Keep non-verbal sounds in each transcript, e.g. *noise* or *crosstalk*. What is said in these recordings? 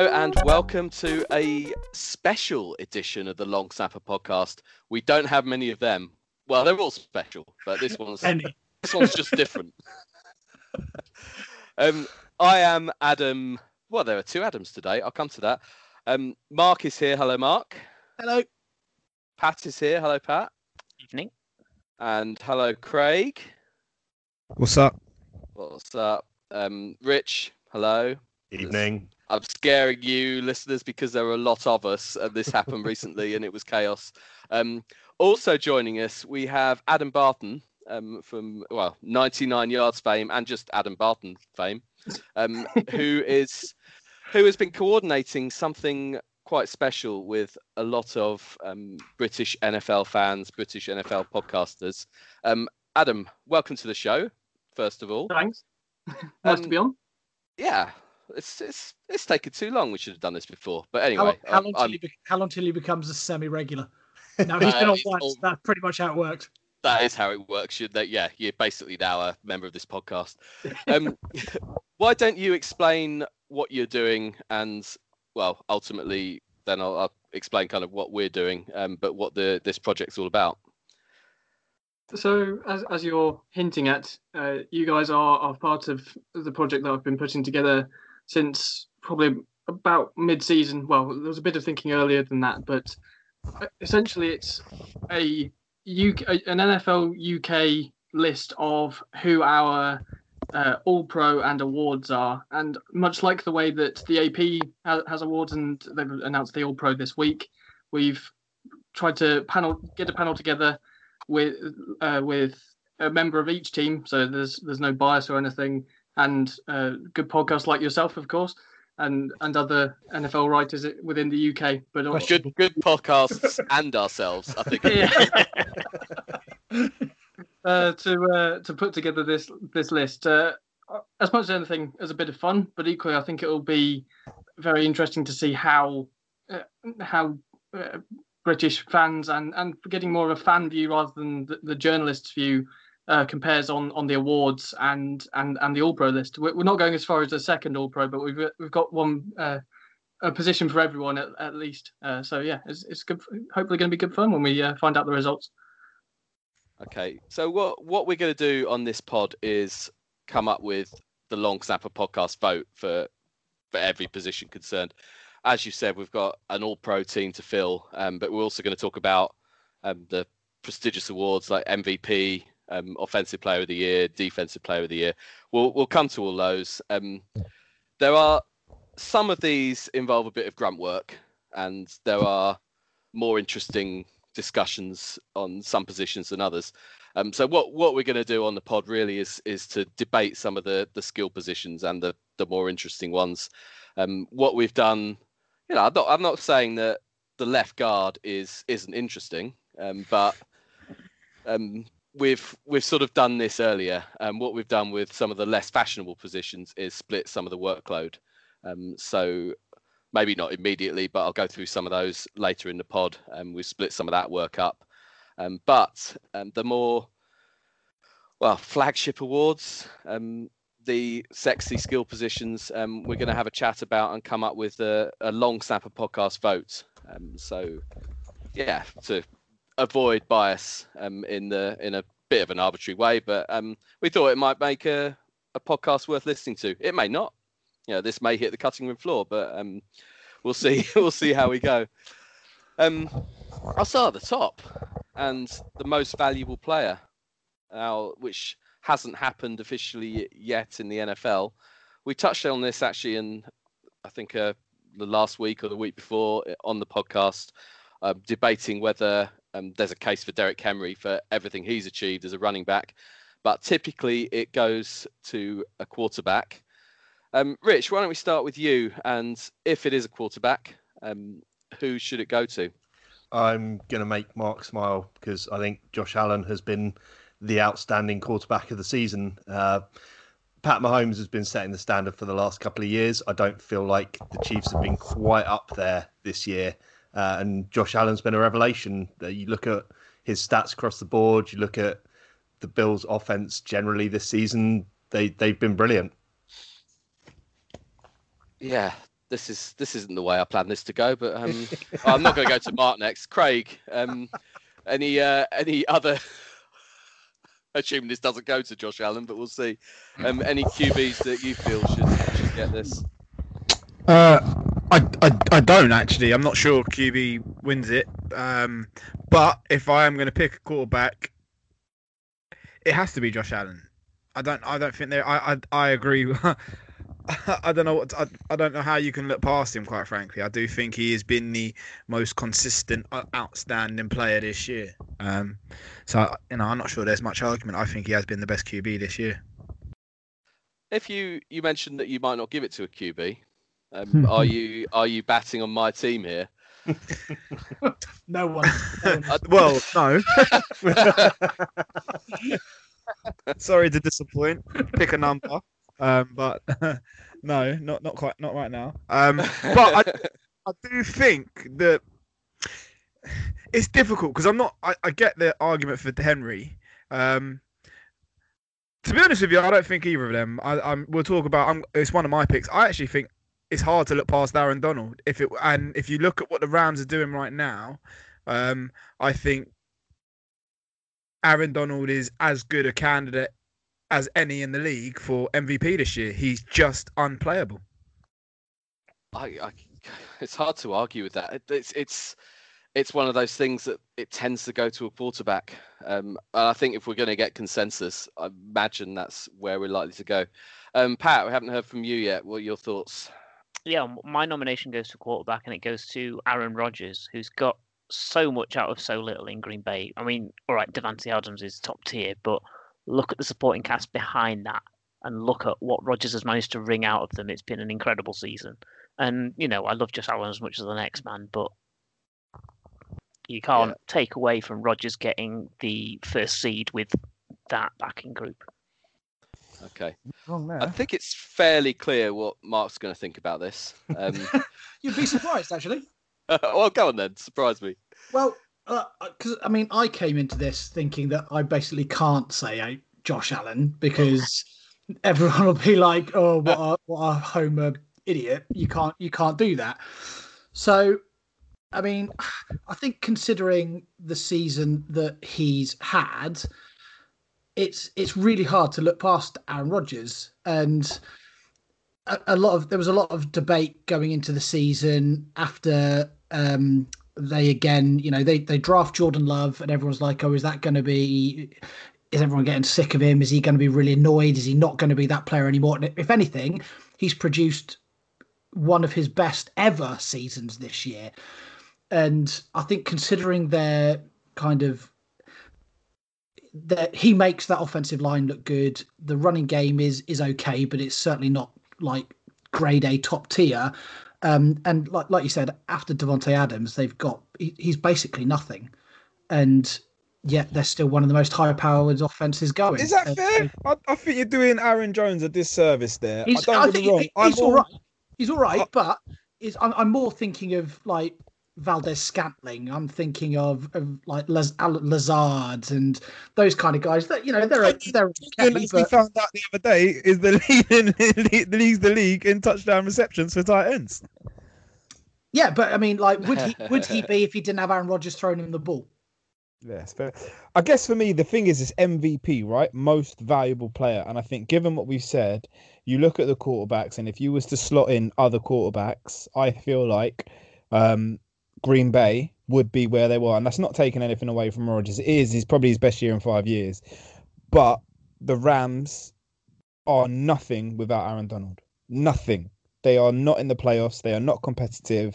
Hello and welcome to a special edition of the Long Snapper podcast. We don't have many of them. Well, they're all special, but this one's *laughs* Any. this one's just different. um, I am Adam. Well, there are two Adams today. I'll come to that. Um, Mark is here. Hello, Mark. Hello. Pat is here. Hello, Pat. Evening. And hello, Craig. What's up? What's up? Um, Rich. Hello. Evening. I'm scaring you, listeners, because there are a lot of us, and this happened recently, and it was chaos. Um, also joining us, we have Adam Barton um, from well, 99 Yards fame and just Adam Barton fame, um, who is who has been coordinating something quite special with a lot of um, British NFL fans, British NFL podcasters. Um, Adam, welcome to the show. First of all, Thanks. *laughs* nice Um, to be on. yeah, it's it's it's taken too long. We should have done this before. But anyway, long- how, long till I'm- he be- how long till he becomes a semi-regular? *laughs* No, he's been on he's once. all- That's pretty much how it works. that is how it works. You, that, yeah, you're basically now a member of this podcast. Um, *laughs* why don't you explain what you're doing and, well, ultimately, then I'll, I'll explain kind of what we're doing, um, but what the this project's all about. So, as, as you're hinting at, uh, you guys are, are part of the project that I've been putting together since probably about mid-season. Well, there was a bit of thinking earlier than that, but uh, essentially, it's a UK, an NFL UK list of who our uh, All Pro and awards are, and much like the way that the AP has, has awards and they've announced the All Pro this week, we've tried to panel get a panel together with uh, with a member of each team, so there's there's no bias or anything, and uh, good podcasts like yourself, of course, and and other NFL writers within the UK. But al- Good good podcasts *laughs* and ourselves, I think. Yeah. *laughs* *laughs* uh, to uh, to put together this this list, uh, as much as anything, as a bit of fun, but equally, I think it will be very interesting to see how uh, how uh, British fans and and getting more of a fan view rather than the, the journalist's view uh, compares on on the awards and and and the All Pro list. We're, we're not going as far as the second All Pro, but we've we've got one. Uh, a position for everyone at, at least. Uh, so yeah, it's, it's good. Hopefully, going to be good fun when we uh, find out the results. Okay, so what what we're going to do on this pod is come up with the Long Snapper podcast vote for for every position concerned. As you said, we've got an All Pro team to fill, um, but we're also going to talk about um, the prestigious awards like MVP, um, Offensive Player of the Year, Defensive Player of the Year. We'll we'll come to all those. Um, there are some of these involve a bit of grunt work, and there are more interesting discussions on some positions than others. Um, so what what we're going to do on the pod really is is to debate some of the the skill positions and the the more interesting ones. Um, what we've done, you know, I'm not I'm not saying that the left guard is isn't interesting, um, but um, we've we've sort of done this earlier. Um, what we've done with some of the less fashionable positions is split some of the workload. Um, so maybe not immediately, but I'll go through some of those later in the pod. And we've split some of that work up. Um, but um, the more, well, flagship awards, um, the sexy skill positions, um, we're going to have a chat about and come up with a, a long snapper podcast vote. So, yeah, to avoid bias um, in the in a bit of an arbitrary way, but um, we thought it might make a, a podcast worth listening to. It may not. You know, this may hit the cutting room floor, but um, we'll see. *laughs* we'll see how we go. Um, I'll start at the top, and the most valuable player, now which hasn't happened officially yet in the NFL. We touched on this actually in, I think, uh, the last week or the week before uh, on the podcast, uh, debating whether um, there's a case for Derrick Henry for everything he's achieved as a running back, but typically it goes to a quarterback. Um, Rich, why don't we start with you? And if it is a quarterback, um, who should it go to? I'm going to make Mark smile because I think Josh Allen has been the outstanding quarterback of the season. Uh, Pat Mahomes has been setting the standard for the last couple of years. I don't feel like the Chiefs have been quite up there this year. Uh, and Josh Allen's been a revelation. Uh, You look at his stats across the board, you look at the Bills' offense generally this season, they, they've been brilliant. Yeah, this is this isn't the way I planned this to go, but um, *laughs* I'm not going to go to Mark next. Craig, um, *laughs* any uh, any other? *laughs* Assuming this doesn't go to Josh Allen, but we'll see. Um, any QBs that you feel should, should get this? Uh, I, I, I don't actually. I'm not sure QB wins it. Um, but if I am going to pick a quarterback, it has to be Josh Allen. I don't. I don't think there. I. I, I agree. *laughs* I don't know what I, I don't know how you can look past him. Quite frankly, I do think he has been the most consistent, uh, outstanding player this year. Um, so you know, I'm not sure there's much argument. I think he has been the best QB this year. If you you mentioned that you might not give it to a QB, um, *laughs* are you are you batting on my team here? *laughs* No one. no one- *laughs* Uh, Well, no. Sorry to disappoint. Pick a number. Um, but no, not not quite, not right now. Um, but I, I do think that it's difficult because I'm not. I, I get the argument for Henry. Um, to be honest with you, I don't think either of them. I, I'm. We'll talk about. I'm, it's one of my picks. I actually think it's hard to look past Aaron Donald. If it and if you look at what the Rams are doing right now, um, I think Aaron Donald is as good a candidate as any in the league for MVP this year. He's just unplayable. I, I, it's hard to argue with that. It, it's it's it's one of those things that it tends to go to a quarterback. Um, and I think if we're going to get consensus, I imagine that's where we're likely to go. Um, Pat, we haven't heard from you yet. What are your thoughts? Yeah, my nomination goes to quarterback, and it goes to Aaron Rodgers, who's got so much out of so little in Green Bay. I mean, all right, Davante Adams is top tier, but look at the supporting cast behind that, and look at what Rodgers has managed to wring out of them. It's been an incredible season, and you know, I love Josh Allen as much as the next man, but you can't take away from Rodgers getting the first seed with that backing group. Okay, I think it's fairly clear what Mark's going to think about this. Um, *laughs* You'd be surprised, actually. *laughs* well, go on then. Surprise me. Well, because I mean, I came into this thinking that I basically can't say uh, Josh Allen because *laughs* everyone will be like, "Oh, what a, what a homer idiot! You can't you can't do that." So, I mean, *sighs* I think considering the season that he's had, it's it's really hard to look past Aaron Rodgers and. A, a lot of there was a lot of debate going into the season after um, they again, you know, they they draft Jordan Love, and everyone's like, oh, is that going to be? Is everyone getting sick of him? Is he going to be really annoyed? Is he not going to be that player anymore? And if anything, he's produced one of his best ever seasons this year, and I think considering their kind of that he makes that offensive line look good. The running game is is okay, but it's certainly not like grade A top tier. Um, and like like you said, after Davante Adams, they've got he, he's basically nothing, and yet they're still one of the most high-powered offenses going. Is that And- fair? I, I think you're doing Aaron Jones a disservice there. He's, I I, don't get think wrong. he- he's all- all right. He's all right, I- but is I'm, I'm more thinking of like Valdes-Scantling. I'm thinking of, of like Laz, Lazard and those kind of guys. That you know they're they're okay, As we but found out the other day, is the lead in leads the league in touchdown receptions for tight ends. yeah, but I mean, like, would he would he be *laughs* if he didn't have Aaron Rodgers throwing him the ball? Yes, fair. I guess for me, the thing is, it's MVP, right? Most valuable player, and I think given what we've said, you look at the quarterbacks, and if you was to slot in other quarterbacks, I feel like um, Green Bay would be where they were, and that's not taking anything away from Rodgers. It is, he's probably his best year in five years, but the Rams are nothing without Aaron Donald. Nothing. They are not in the playoffs. They are not competitive.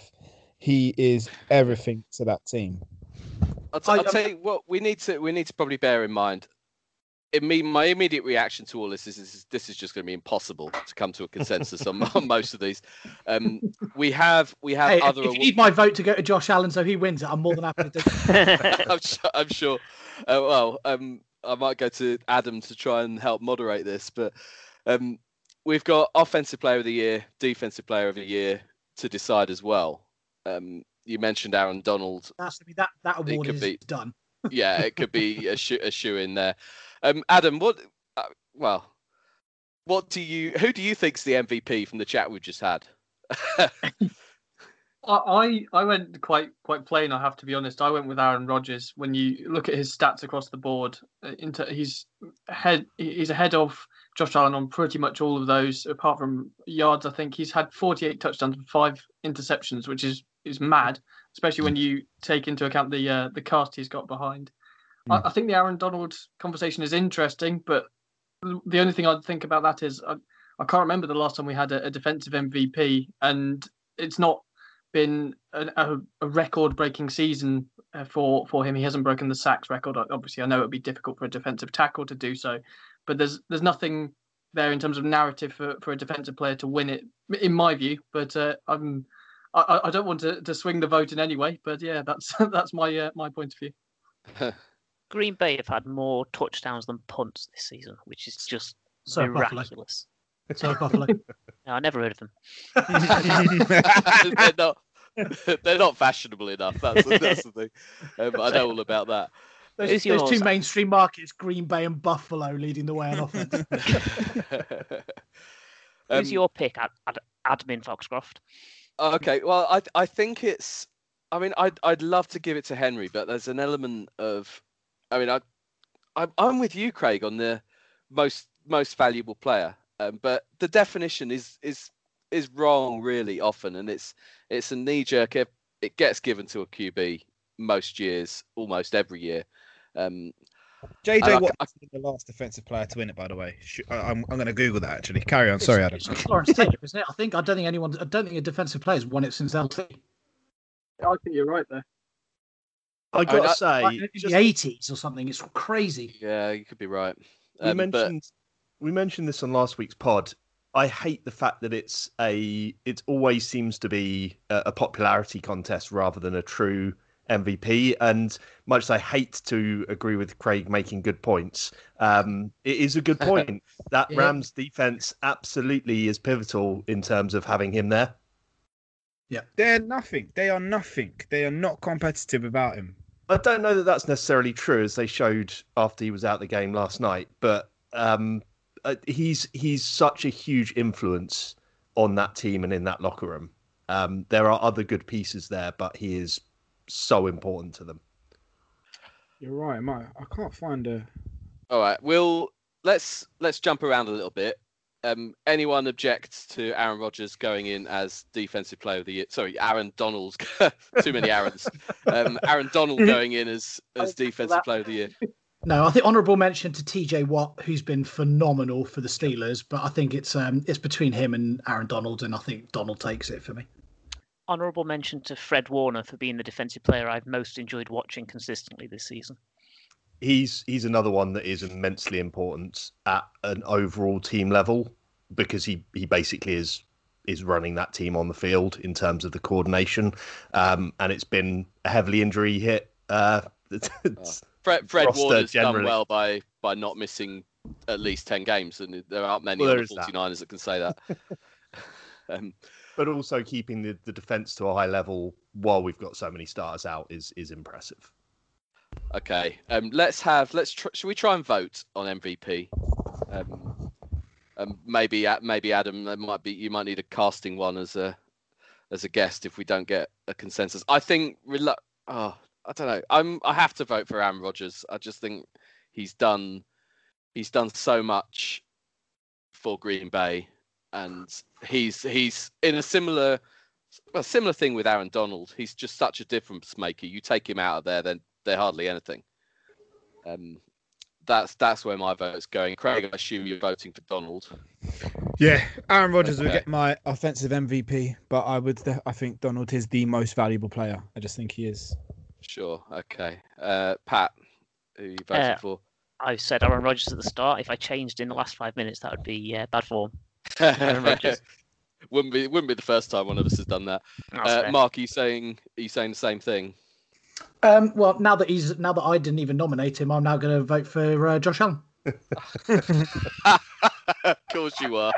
He is everything to that team. I'll, t- I- I'll tell you what we need to we need to probably bear in mind. It mean my immediate reaction to all this is this is, this is just going to be impossible to come to a consensus on, *laughs* on most of these. Um, we have we have Hey, other. if you need my vote to go to Josh Allen so he wins it, I'm more than happy to do. it. *laughs* I'm sure. I'm sure. Uh, well, um, I might go to Adam to try and help moderate this, but um, we've got offensive player of the year, defensive player of the year to decide as well. Um, you mentioned Aaron Donald. That's I mean, that that award could is be- done. Yeah, it could be a shoe, a shoe in there. Um, Adam, what? Uh, well, what do you? Who do you think's the MVP from the chat we've just had? *laughs* I I went quite quite plain. I have to be honest. I went with Aaron Rodgers. When you look at his stats across the board, uh, into he's head He's ahead of Josh Allen on pretty much all of those, apart from yards. I think he's had 48 touchdowns and five interceptions, which is is mad, especially when you take into account the uh, the cast he's got behind. I, I think the Aaron Donald conversation is interesting, but the only thing I'd think about that is I, I can't remember the last time we had a, a defensive MVP, and it's not been a, a, a record-breaking season uh, for for him. He hasn't broken the sacks record. Obviously, I know it'd be difficult for a defensive tackle to do so, but there's there's nothing there in terms of narrative for, for a defensive player to win it, in my view. But uh, I'm I, I don't want to, to swing the vote in any way. But yeah, that's *laughs* that's my uh, my point of view. *laughs* Green Bay have had more touchdowns than punts this season, which is just So Buffalo. miraculous. So Buffalo. *laughs* No, I never heard of them. they're not. They're not fashionable enough. That's, that's the thing. Um, I know all about that. There's, there's two mainstream markets, Green Bay and Buffalo, leading the way on offense. Who's Um, your pick, ad, ad, Adam Foxcroft? Okay, well, I I think it's. I mean, I'd I'd love to give it to Henry, but there's an element of. I mean, I, I'm I'm with you, Craig, on the most most valuable player. Um, but the definition is is is wrong really often, and it's it's a knee jerk. It gets given to a QB most years, almost every year. Um, JJ I- I- Watt is the last defensive player to win it, by the way. I- I'm, I'm going to Google that actually. Carry on. Sorry, Adam. It's, it's Lawrence Taylor, isn't it? I think I don't think anyone. I don't think a defensive player's won it since LT. I think you're right there. I got to I- say, Like in just- the eighties or something. It's crazy. yeah, you could be right. we Um, but mentioned we mentioned this on last week's pod. I hate the fact that it's a it always seems to be a, a popularity contest rather than a true MVP. And much as I hate to agree with Craig making good points, um, it is a good *laughs* point. that Yeah. Rams defense absolutely is pivotal in terms of having him there. Yeah. They're nothing. They are nothing. They are not competitive without him. I don't know that that's necessarily true, as they showed after he was out the game last night. But um, uh, he's he's such a huge influence on that team and in that locker room. Um, there are other good pieces there, but he is so important to them. You're right, Mike. I can't find a. All right, we'll let's let's jump around a little bit. Um, anyone objects to Aaron Rodgers going in as defensive player of the year? Sorry, Aaron Donald's *laughs* Too many Aaron's. Um, Aaron Donald *laughs* going in as as defensive player of the year. No, I think honourable mention to TJ Watt, who's been phenomenal for the Steelers. But I think it's um it's between him and Aaron Donald, and I think Donald takes it for me. Honourable mention to Fred Warner for being the defensive player I've most enjoyed watching consistently this season. He's he's another one that is immensely important at an overall team level because he he basically is is running that team on the field in terms of the coordination, um, and it's been a heavily injury hit. Uh, *laughs* it's- Fred, Fred roster Warner's done well by by not missing at least ten games, and there aren't many Well, on there the is that. 49ers that can say that. *laughs* um, but also keeping the, the defense to a high level while we've got so many stars out is is impressive. Okay. Um, let's have. Let's. Tr- should we try and vote on MVP? Um, um, maybe. uh, Maybe Adam. There might be. You might need a casting one as a as a guest if we don't get a consensus. I think. Relu- oh, I don't know. I'm. I have to vote for Aaron Rodgers. I just think he's done. He's done so much for Green Bay, and he's he's in a similar. A similar thing with Aaron Donald. He's just such a difference maker. You take him out of there, then they're hardly anything. Um, that's that's where my vote's going. Craig, I assume you're voting for Donald. Yeah, Aaron Rodgers would get my offensive MVP, but I would. I think Donald is the most valuable player. I just think he is. Sure. Okay. Uh, Pat, who you voting Uh, for? I said Aaron Rodgers at the start. If I changed in the last five minutes, that would be uh, bad form. *laughs* Aaron *laughs* wouldn't be wouldn't be the first time one of us has done that. Uh. Mark, are you saying are you saying the same thing? Um, well, now that he's now that I didn't even nominate him, I'm now going to vote for uh, Josh Allen. *laughs* of course you are.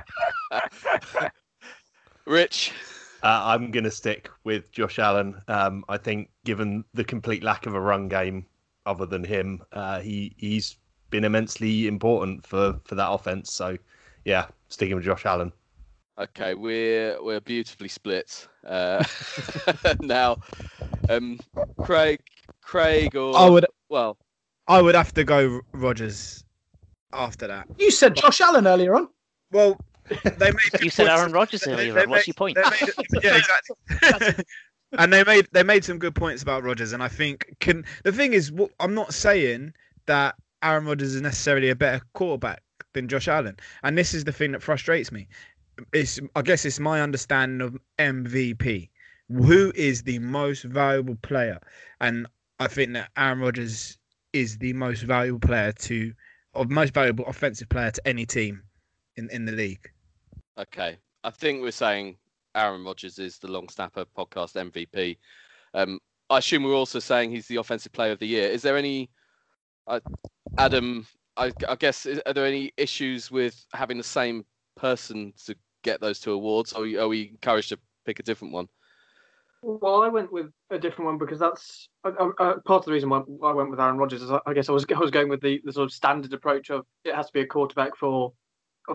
Rich. Uh, I'm going to stick with Josh Allen. Um, I think, given the complete lack of a run game other than him, uh, he he's been immensely important for for that offense. So, yeah, sticking with Josh Allen. Okay, we're we're beautifully split uh, *laughs* now. Um, Craig, Craig, or I would well, I would have to go Rodgers after that. You said Josh Allen earlier on. Well, they made You said Aaron Rodgers earlier they on. What's made- your point? made- yeah, *laughs* exactly. *laughs* and they made they made some good points about Rodgers, and I think can the thing is, wh- I'm not saying that Aaron Rodgers is necessarily a better quarterback Josh Allen, and this is the thing that frustrates me. It's I guess it's my understanding of MVP. Who is the most valuable player? And I think that Aaron Rodgers is the most valuable player to, or most valuable offensive player to any team in, in the league. okay. I think we're saying Aaron Rodgers is the long snapper podcast MVP. Um, I assume we're also saying he's the offensive player of the year. Is there any, uh, Adam? I, I guess are there any issues with having the same person to get those two awards, or are we- encouraged to pick a different one? Well, I went with a different one because that's uh, uh, part of the reason why I went with Aaron Rodgers. Is I I guess I was I was going with the, the sort of standard approach of it has to be a quarterback for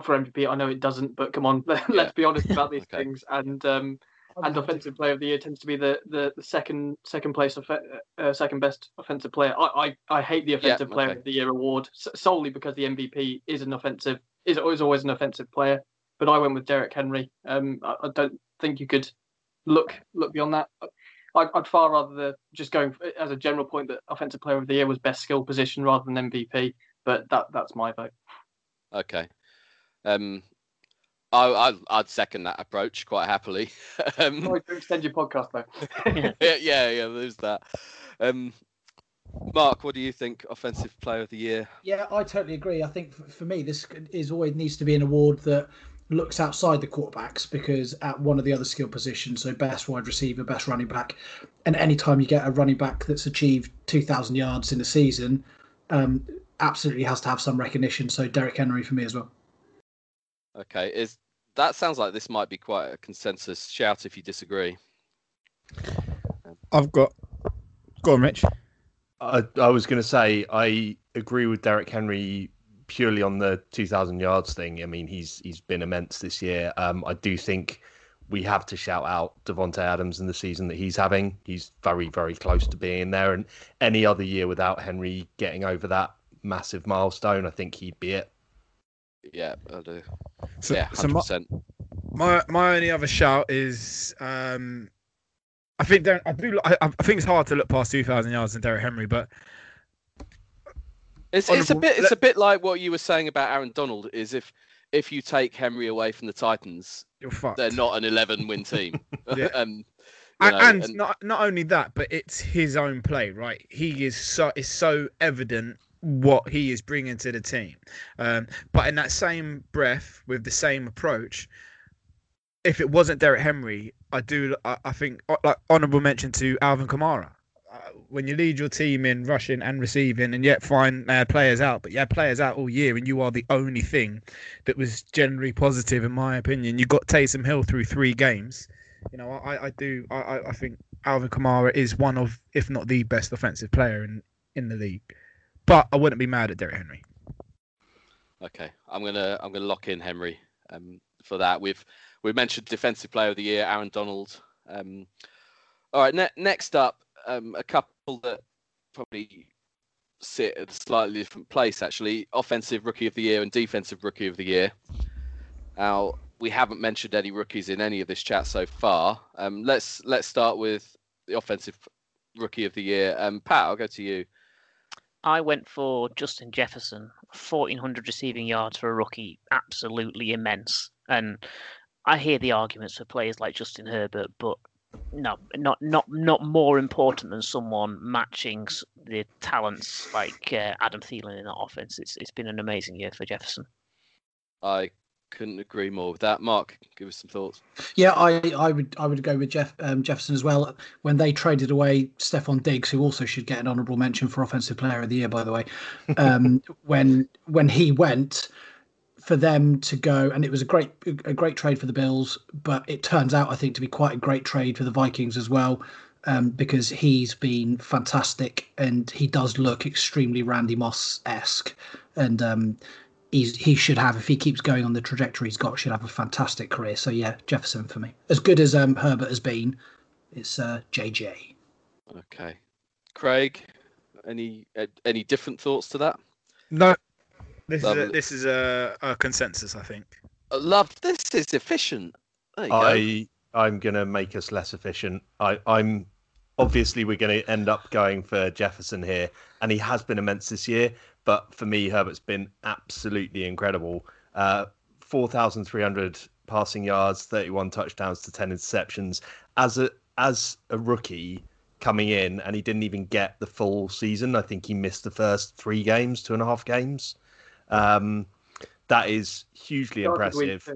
for MVP. I know it doesn't, but come on, *laughs* let, Yeah. us be honest about these *laughs* Okay. things. And um, and offensive player of the year tends to be the the, the second second place uh, second best offensive player. I, I, I hate the offensive player okay. of the year award solely because the MVP is an offensive is always always an offensive player. But I went with Derrick Henry. Um, I, I don't think you could look look beyond that. I'd, I'd far rather the, just going as a general point that offensive player of the year was best skill position rather than MVP. But that that's my vote. Okay. Um, I, I I'd second that approach quite happily. *laughs* um, Sorry to extend your podcast though. *laughs* yeah, yeah, yeah. There's that. Um, Mark, what do you think? Offensive Player of the Year. Yeah, I totally agree. I think f- for me, this is always needs to be an award that looks outside the quarterbacks because at one of the other skill positions, so best wide receiver, best running back, and anytime you get a running back that's achieved 2,000 yards in a season, um, absolutely has to have some recognition. So Derrick Henry for me as well. Okay, is that sounds like this might be quite a consensus. Shout if you disagree. I've got. Go on, Rich. I, I was going to say I agree with Derrick Henry purely on the 2,000 yards thing. I mean, he's he's been immense this year. Um, I do think we have to shout out Davante Adams in the season that he's having. He's very very close to being there, and any other year without Henry getting over that massive milestone, I think he'd be it. Yeah, I do. So, yeah, so hundred my, my my only other shout is um, I think I do I, I think it's hard to look past two thousand yards in Derrick Henry, but It's it's a bit it's a bit like what you were saying about Aaron Donald. Is if if you take Henry away from the Titans, you're fucked. they're not an eleven win team. *laughs* Yeah. *laughs* um, you and, know, and, and- not not only that, but it's his own play, right? He is so is so evident what he is bringing to the team. Um, but in that same breath, with the same approach, if it wasn't Derrick Henry, I do I, I think uh, like honourable mention to Alvin Kamara. Uh, when you lead your team in rushing and receiving, and yet find uh, players out, but you had players out all year, and you are the only thing that was generally positive, in my opinion. You got Taysom Hill through three games you know, I, I do. I, I- I think Alvin Kamara is one of, if not the best offensive player in, in the league. But I wouldn't be mad at Derrick Henry. Okay, I'm gonna I'm gonna lock in Henry um, for that. We've we mentioned defensive player of the year, Aaron Donald. Um, all right, ne- next up, um, a couple that probably sit at a slightly different place actually. Offensive rookie of the year and defensive rookie of the year. Now we haven't mentioned any rookies in any of this chat so far. Um, let's let's start with the offensive rookie of the year. Um, Pat, I'll go to you. I went for Justin Jefferson, 1,400 receiving yards for a rookie, absolutely immense. And I hear the arguments for players like Justin Herbert, but no, not not not more important than someone matching the talents like uh, Adam Thielen in that offense. It's it's been an amazing year for Jefferson. I couldn't agree more with that. Mark, give us some thoughts. Yeah, I, I would I would go with Jeff um, Jefferson as well. When they traded away Stefon Diggs, who also should get an honourable mention for Offensive Player of the Year, by the way. Um, *laughs* when when he went, for them to go, and it was a great a great trade for the Bills, but it turns out I think to be quite a great trade for the Vikings as well, um, because he's been fantastic and he does look extremely Randy Moss esque, and um, he's he should have if he keeps going on the trajectory he's got should have a fantastic career. So yeah, Jefferson for me. As good as um, Herbert has been, it's uh, JJ. Okay, Craig, any uh, any different thoughts to that? No, this is a, this is a, a consensus, I think. Love this. Is efficient. There you go. I I'm gonna make us less efficient. I I'm obviously we're gonna end up going for Jefferson here, and he has been immense this year. But for me, Herbert's been absolutely incredible. Uh, Four thousand three hundred passing yards, thirty one touchdowns to ten interceptions. As a as a rookie coming in, and he didn't even get the full season. I think he missed the first three games, two and a half games. Um, that is hugely impressive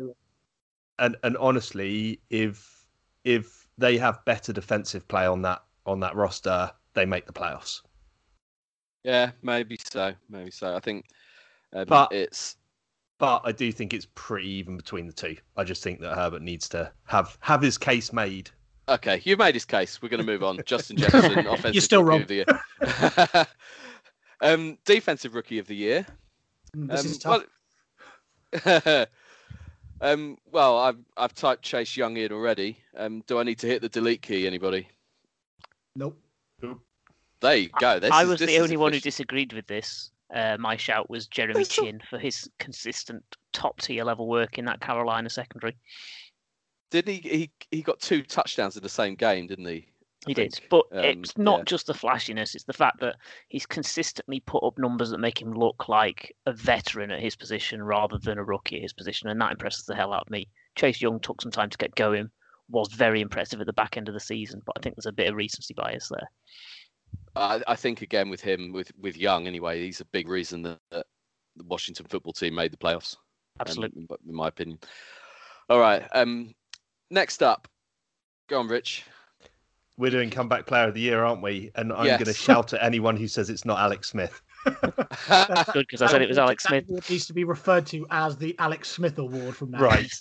and and honestly, if if they have better defensive play on that on that roster, they make the playoffs. Yeah, maybe so. Maybe so. I think um, But- it's But I do think it's pretty even between the two. I just think that Herbert needs to have have his case made. okay. You've made his case. We're going to move on. *laughs* Justin Jefferson, offensive You're still rookie of the year. *laughs* um, defensive rookie of the year. Mm, This Um, is tough. well- *laughs* um, well, I've I've typed Chase Young in already. Um, do I need to hit the delete key? Anybody? Nope. There you go. This I is- was this the is only one who disagreed with this. Uh, my shout was Jeremy There's some- Chinn for his consistent top tier level work in that Carolina secondary. Didn't he? He he got two touchdowns in the same game, didn't he? I He did, but um, it's not yeah. just the flashiness; it's the fact that he's consistently put up numbers that make him look like a veteran at his position rather than a rookie at his position, and that impresses the hell out of me. Chase Young took some time to get going, was very impressive at the back end of the season, but I think there's a bit of recency bias there. I, I think again with him with with Young anyway, he's a big reason that, that the Washington football team made the playoffs. um, Absolutely. in, in my opinion. All right. Um, next up, go on, Rich. We're doing comeback player of the year, aren't we? And I'm going to shout at anyone who says it's not Alex Smith. *laughs* That's good because I said it was Alex Smith. award needs to be referred to as the Alex Smith Award from now. Right.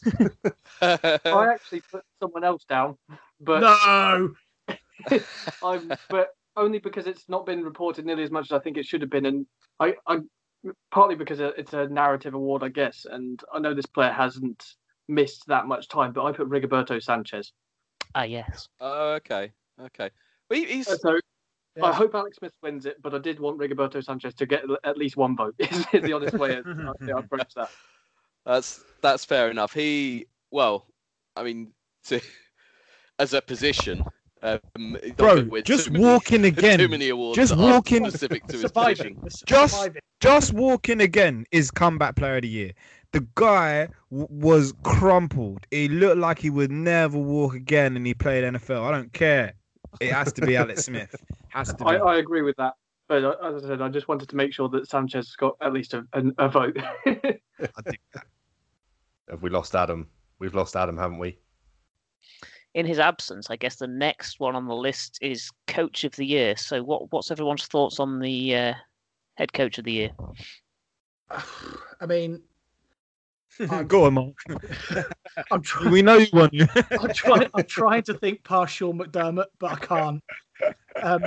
*laughs* I actually put someone else down, but No. *laughs* I'm but only because it's not been reported nearly as much as I think it should have been, and I, I partly because it's a narrative award, I guess, and I know this player hasn't missed that much time, but I put Rigoberto Sanchez. Ah, yes. oh, okay. Okay. Well, he- he's So I hope Alex Smith wins it, but I did want Rigoberto Sanchez to get at least one vote. *laughs* Is the honest way I I approach that. *laughs* That's that's fair enough. He well, I mean, to, *laughs* as a position, um, Bro, just too many- walking *laughs* Too again. many awards. just walking- *laughs* specific to Surviving. Just- Surviving. Just walking again is comeback player of the year. The guy w- was crumpled. He looked like he would never walk again, and he played NFL. I don't care. It has to be Alex *laughs* Smith. Has to be. I, I agree with that. But uh, as I said, I just wanted to make sure that Sanchez got at least a, a, a vote. I think that. Have we lost Adam? We've lost Adam, haven't we? In his absence, I guess the next one on the list is Coach of the Year. So, what what's everyone's thoughts on the uh, head coach of the year? *sighs* I mean, *laughs* I'm- Go on, Mark. *laughs* I'm trying. We know you won. *laughs* I'm trying. I'm trying to think past Sean McDermott, but I can't. Um,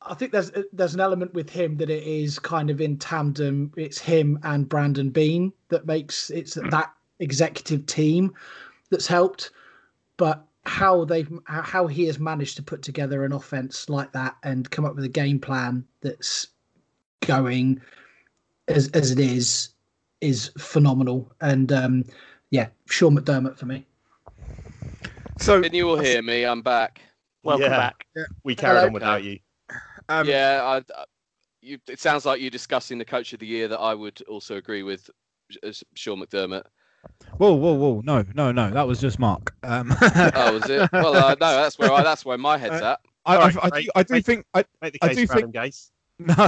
I think there's there's an element with him that it is kind of in tandem. It's him and Brandon Beane that makes it's that executive team that's helped. But how they've how he has managed to put together an offense like that and come up with a game plan that's going as as it is is phenomenal. And um, yeah, Sean McDermott for me. so, Can you will hear me? I'm back. Welcome Yeah. back. We carried Hello. on without you. um, yeah, I, I- you, it sounds like you're discussing the coach of the year that I would also agree with, as Sean McDermott. Whoa, whoa, whoa! No, no, no. That was just Mark. Um, *laughs* Oh, was it? Well, uh, no, that's where I, that's where my head's at. I, I, Alright, I, do, I do great. think I, Make the I case do for think- Adam Gase. No. *laughs*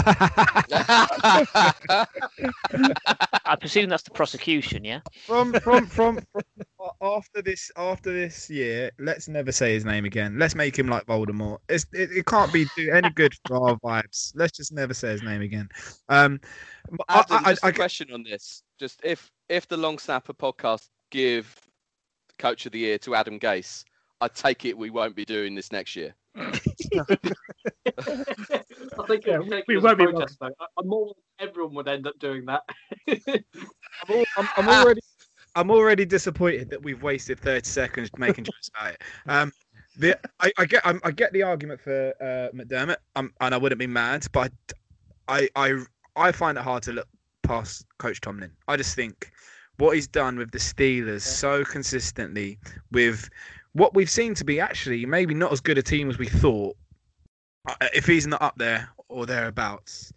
I presume that's the prosecution, yeah? from from from *laughs* from after this after this year, let's never say his name again. Let's make him like Voldemort. It's, it, it can't be do any good for our vibes. Let's just never say his name again. Um, I, Adam, I, just I, a question on this. Just if if the Long Snapper podcast give Coach of the Year to Adam Gase, I take it we won't be doing this next year. I think Yeah, it would take we it as a won't be protest, though. I- I'm more everyone would end up doing that. *laughs* I'm, all, I'm, I'm already I'm already disappointed that we've wasted 30 seconds making jokes about it. Um, the I, I get I'm, I get the argument for uh, McDermott, um, and I wouldn't be mad, but I, I I find it hard to look past Coach Tomlin. I just think what he's done with the Steelers so consistently, with what we've seen to be actually maybe not as good a team as we thought. uh, If he's not up there or thereabouts,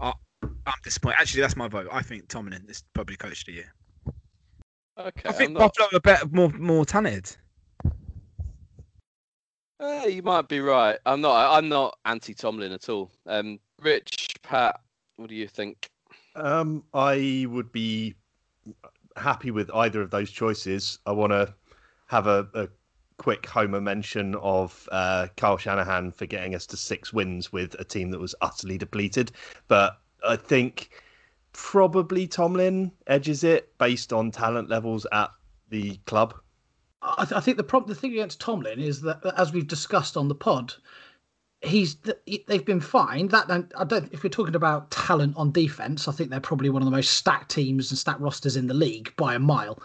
I, I'm disappointed. Actually, that's my vote. I think Tomlin is probably coach of the year. Okay. I think I'm not- Buffalo are better, more more talented. Eh, you might be right. I'm not. I'm not anti Tomlin at all. Um, Rich, Pat, what do you think? Um, I would be happy with either of those choices. I want to have a, a quick Homer mention of uh, Kyle Shanahan for getting us to six wins with a team that was utterly depleted. But I think probably Tomlin edges it based on talent levels at the club. I, th- I think the problem, the thing against Tomlin is that, as we've discussed on the pod, he's th- they've been fine. That I don't. If we're talking about talent on defense, I think they're probably one of the most stacked teams and stacked rosters in the league by a mile.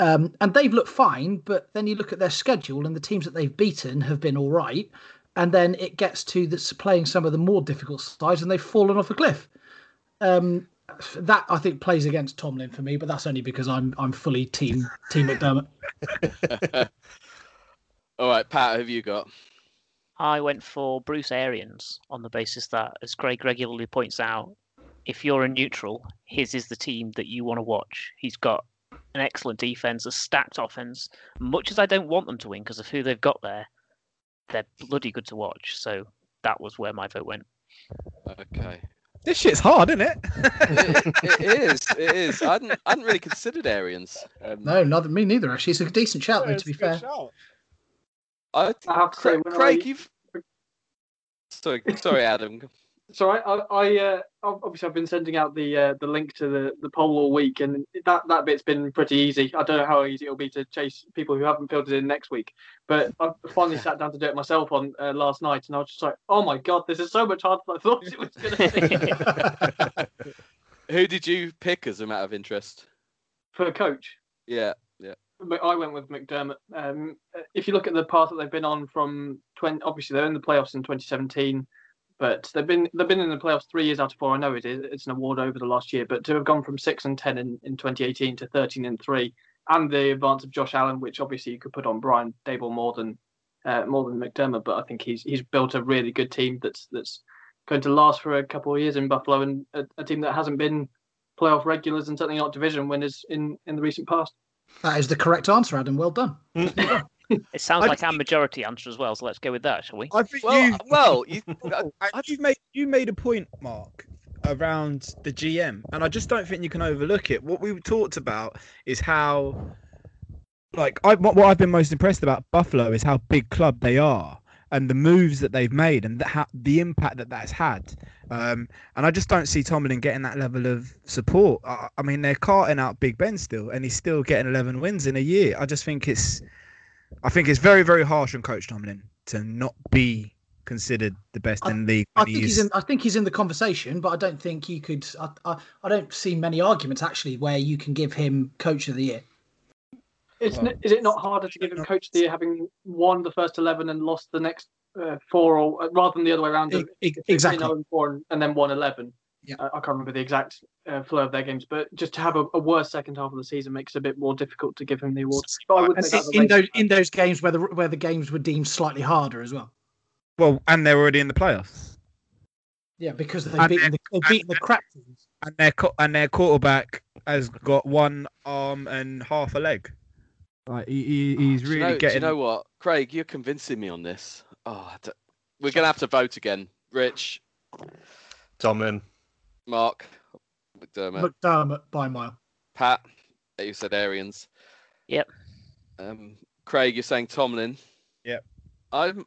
Um, and they've looked fine, but then you look at their schedule and the teams that they've beaten have been all right. And then it gets to that's playing some of the more difficult sides, and they've fallen off a cliff. Um, that I think plays against Tomlin for me, but that's only because I'm I'm fully team team McDermott. *laughs* *laughs* All right, Pat, have you got? I went for Bruce Arians on the basis that, as Greg regularly points out, if you're a neutral, his is the team that you want to watch. He's got an excellent defense, a stacked offense. Much as I don't want them to win because of who they've got there, they're bloody good to watch. So that was where my vote went. Okay. This shit's hard, isn't it? it, it is. It is. I hadn't, I hadn't really considered Arians. Um, No, not me neither. Actually, it's a decent shout. though, to be fair, I, I have to Craig, when Craig I- you've. Sorry, sorry, Adam. So I, I, I uh, obviously I've been sending out the uh, the link to the, the poll all week, and that, that bit's been pretty easy. I don't know how easy it'll be to chase people who haven't filled it in next week, but I finally sat down to do it myself on uh, last night, and I was just like, oh my god, this is so much harder than I thought it was going to be *laughs* Who did you pick as a matter of interest? for a coach. Yeah. But I went with McDermott. Um, if you look at the path that they've been on from 20, obviously they're in the playoffs in 2017, but they've been they've been in the playoffs three years out of four. I know it is it's an award over the last year, but to have gone from six and ten in, in 2018 to 13 and three, and the advance of Josh Allen, which obviously you could put on Brian Daboll more than uh, more than McDermott, but I think he's he's built a really good team that's that's going to last for a couple of years in Buffalo, and a, a team that hasn't been playoff regulars and certainly not division winners in in the recent past. that is the correct answer, Adam. Well done. *laughs* *laughs* It sounds I like our majority answer as well. So let's go with that, shall we? I think Well, you, well, *laughs* you, I- you made you made a point, Mark, around the GM, and I just don't think you can overlook it. What we talked about is how, like, I what, what I've been most impressed about Buffalo is how big club they are, and the moves that they've made, and the, how, the impact that that's had. Um, and I just don't see Tomlin getting that level of support. I, I mean, they're carting out Big Ben still, and he's still getting 11 wins in a year. I just think it's, I think it's very, very harsh on Coach Tomlin to not be considered the best in the league. I when think he's in. I think he's in the conversation, but I don't think you could. I, I, I don't see many arguments actually where you can give him coach of the year. Is, Well, is it not harder to give him coach of the year having won the first 11 and lost the next uh, four, or uh, rather than the other way around? Of 15, exactly. and four and, and then won 11. Yeah. I, I can't remember the exact uh, flow of their games, but just to have a, a worse second half of the season makes it a bit more difficult to give him the award. But I would say that's in, in those race. in those games where the where the games were deemed slightly harder as well. Well, and they're already in the playoffs, Yeah, because they've beaten the, they've beaten the crap teams. and their and their quarterback has got one arm and half a leg. Like he, he he's Do you really know, getting. Do you know what, Craig? You're convincing me on this. Oh, we're gonna have to vote again. Rich, Tomlin. Mark, McDermott, McDermott by a mile. Pat. You said Arians. Yep. Um, Craig, you're saying Tomlin. Yep. I'm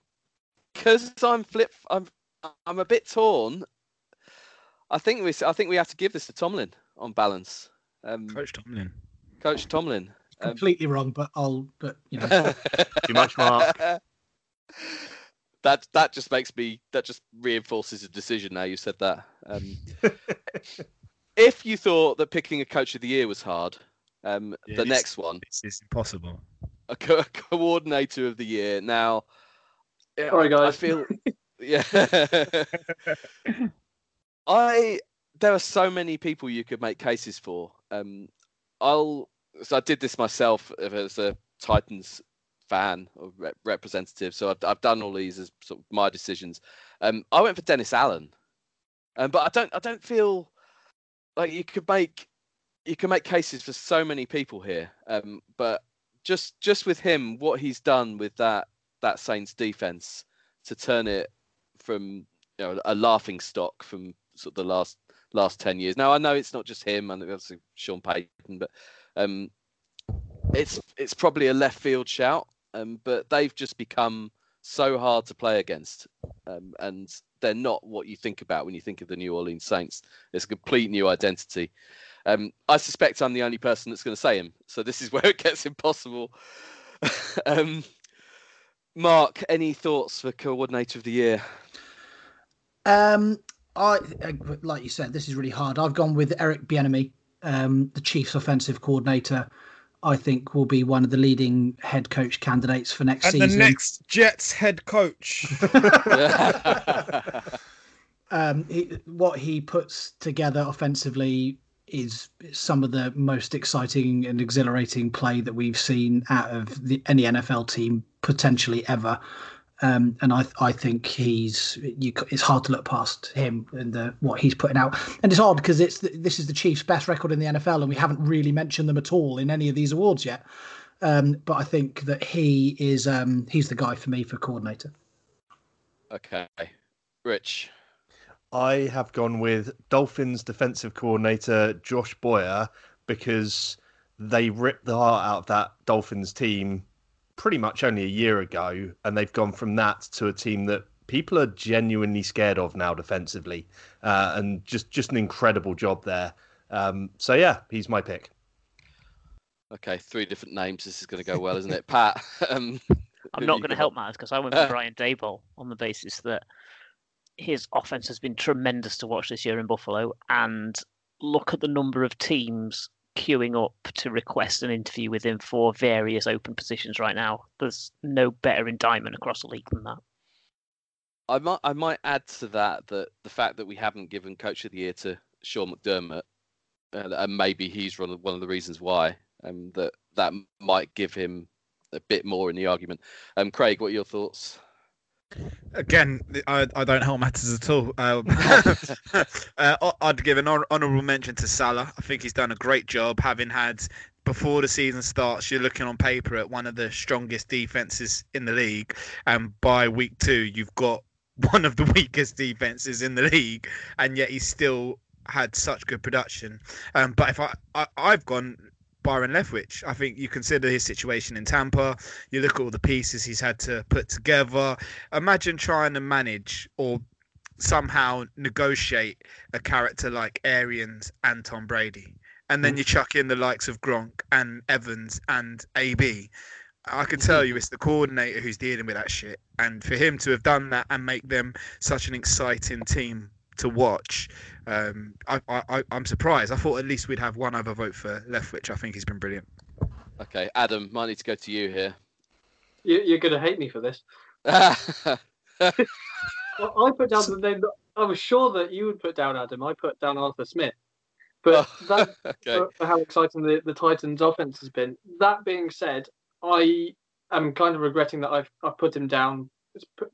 because I'm flip. I'm I'm a bit torn. I think we I think we have to give this to Tomlin on balance. Um, Coach Tomlin. Coach Tomlin. Um, Completely wrong, but I'll. But you know, *laughs* Too much, Mark. *laughs* that that just makes me that just reinforces the decision now you said that. Um, *laughs* if you thought that picking a coach of the year was hard, um, Yeah, the this- next one, is impossible. a, co- a coordinator of the year. Now, yeah, Sorry, I feel, *laughs* yeah. *laughs* I there are so many people you could make cases for. Um, I'll so I did this myself as a Titans fan or rep- representative. So I've I've done all these as sort of my decisions. Um, I went for Dennis Allen, um, but I don't I don't feel like you could make you can make cases for so many people here. Um, but just just with him, what he's done with that that Saints defense to turn it from you know a laughing stock from sort of the last last ten years. Now I know it's not just him, and obviously Sean Payton, but um, it's it's probably a left field shout. Um, but they've just become so hard to play against, um, and they're not what you think about when you think of the New Orleans Saints. It's a complete new identity. Um, I suspect I'm the only person that's going to say him, so this is *laughs* where it gets impossible. *laughs* um, Mark, any thoughts for coordinator of the year? Um, I like you said, this is really hard. I've gone with Eric Bieniemy, um, the Chiefs' offensive coordinator. I think will be one of the leading head coach candidates for next And season. the next Jets head coach. *laughs* *laughs* um, he, what he puts together offensively is some of the most exciting and exhilarating play that we've seen out of the, any NFL team potentially ever. Um, and I, I think he's you, it's hard to look past him and the, what he's putting out. And it's odd because it's this is the Chiefs' best record in the NFL, and we haven't really mentioned them at all in any of these awards yet. Um, but I think that he is um, he's the guy for me for coordinator. okay, Rich. I have gone with Dolphins defensive coordinator Josh Boyer because they ripped the heart out of that Dolphins team pretty much only a year ago, and they've gone from that to a team that people are genuinely scared of now defensively, uh, and just just an incredible job there. Um, so yeah, he's my pick. Okay, three different names. This is going to go well, isn't it, Pat? *laughs* Um, I'm not going to help matters because I went for *laughs* Brian Daboll on the basis that his offense has been tremendous to watch this year in Buffalo, and look at the number of teams queuing up to request an interview with him for various open positions right now. There's no better indictment across the league than that. I might I might add to that that the fact that we haven't given Coach of the Year to Sean McDermott, uh, and maybe he's one of, one of the reasons why, um, that that might give him a bit more in the argument. Um, Craig, what are your thoughts? Again, I, I don't help matters at all. *laughs* *laughs* Uh, I- I'd give an hon- honourable mention to Saleh. I think he's done a great job, having had before the season starts. You're looking on paper at one of the strongest defenses in the league, and by week two, you've got *laughs* one of the weakest defenses in the league, and yet he's still had such good production. Um, but if I, I I've gone Byron Leftwich. I think you consider his situation in Tampa. You look at all the pieces he's had to put together. Imagine trying to manage or somehow negotiate a character like Arians and Tom Brady. And then hmm. you chuck in the likes of Gronk and Evans and AB. I can tell you it's the coordinator who's dealing with that shit. And for him to have done that and make them such an exciting team to watch, um, I, I, I- I'm surprised. I thought at least we'd have one other vote for Leftwich. I think he's been brilliant. Okay, Adam, might need to go to you here. You, you're going to hate me for this. *laughs* Well, I put down the name that I was sure that you would put down, Adam. I put down Arthur Smith. But that, *laughs* okay. for, for how exciting the, the Titans' offense has been. That being said, I am kind of regretting that I've, I've put him down.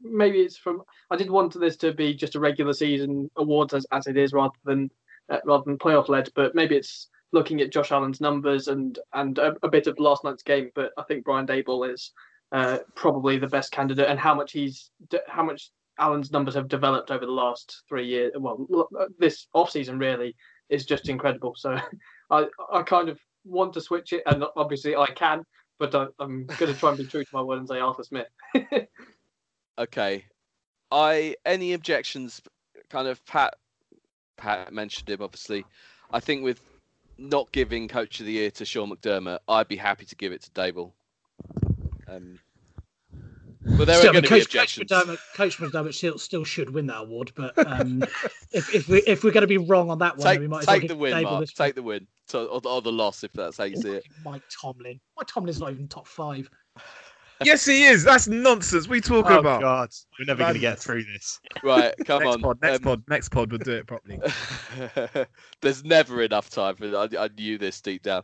Maybe it's from I did want this to be just a regular season awards as, as it is rather than uh, rather than playoff led. But maybe it's looking at Josh Allen's numbers and and a, a bit of last night's game. But I think Brian Daboll is uh, probably the best candidate, and how much he's how much Allen's numbers have developed over the last three years. Well, uh, this off season really is just incredible. So *laughs* I I kind of want to switch it, and obviously I can, but I, I'm going to try and be true to my word and say Arthur Smith. *laughs* Okay. I any objections? Kind of Pat. Pat mentioned him obviously. I think with not giving Coach of the Year to Sean McDermott, I'd be happy to give it to Daboll. Um, Well, there Still, are going to be Coach, Coach objections. McDermott, Coach McDermott still, still should win that award, but um, *laughs* if, if we if we're going to be wrong on that one, Take, we might take the win, Mark. Take the win. So, or, the- or the loss, if that's how you see it. Mike Tomlin. Mike Tomlin's not even top five. Yes, he is. That's nonsense. We talking Oh about God, we're never going to get through this. Right, *laughs* come next on. pod. Next um, pod. Next pod. We'll do it properly. *laughs* There's never enough time for I, I knew this deep down.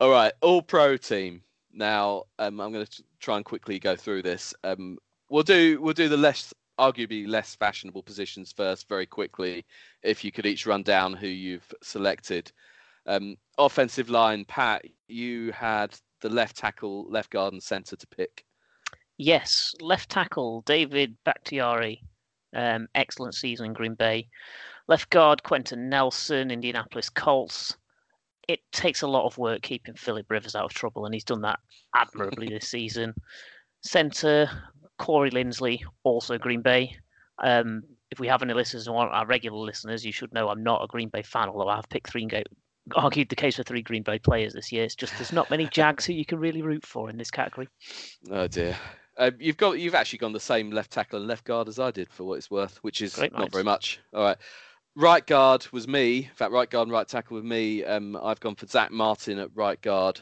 All right, all pro team. Now, um, I'm going to try and quickly go through this. Um, we'll do we'll do the less arguably less fashionable positions first, very quickly. If you could each run down who you've selected. Um, offensive line, Pat, you had the left tackle, left guard, and centre to pick. Yes, left tackle David Bakhtiari, um, excellent season in Green Bay. Left guard Quenton Nelson, Indianapolis Colts. It takes a lot of work keeping Philip Rivers out of trouble, and he's done that admirably this *laughs* season. Centre Corey Linsley, also Green Bay. Um, if we have any listeners aren't our regular listeners, you should know I'm not a Green Bay fan, although I have picked three and go, *laughs* argued the case for three Green Bay players this year. It's just there's not many *laughs* Jags who you can really root for in this category. Oh dear. Um, you've got you've actually gone the same left tackle and left guard as I did for what it's worth, which is Great not minds. very much. All right. Right guard was me. In fact, right guard and right tackle with me. Um, I've gone for Zack Martin at right guard.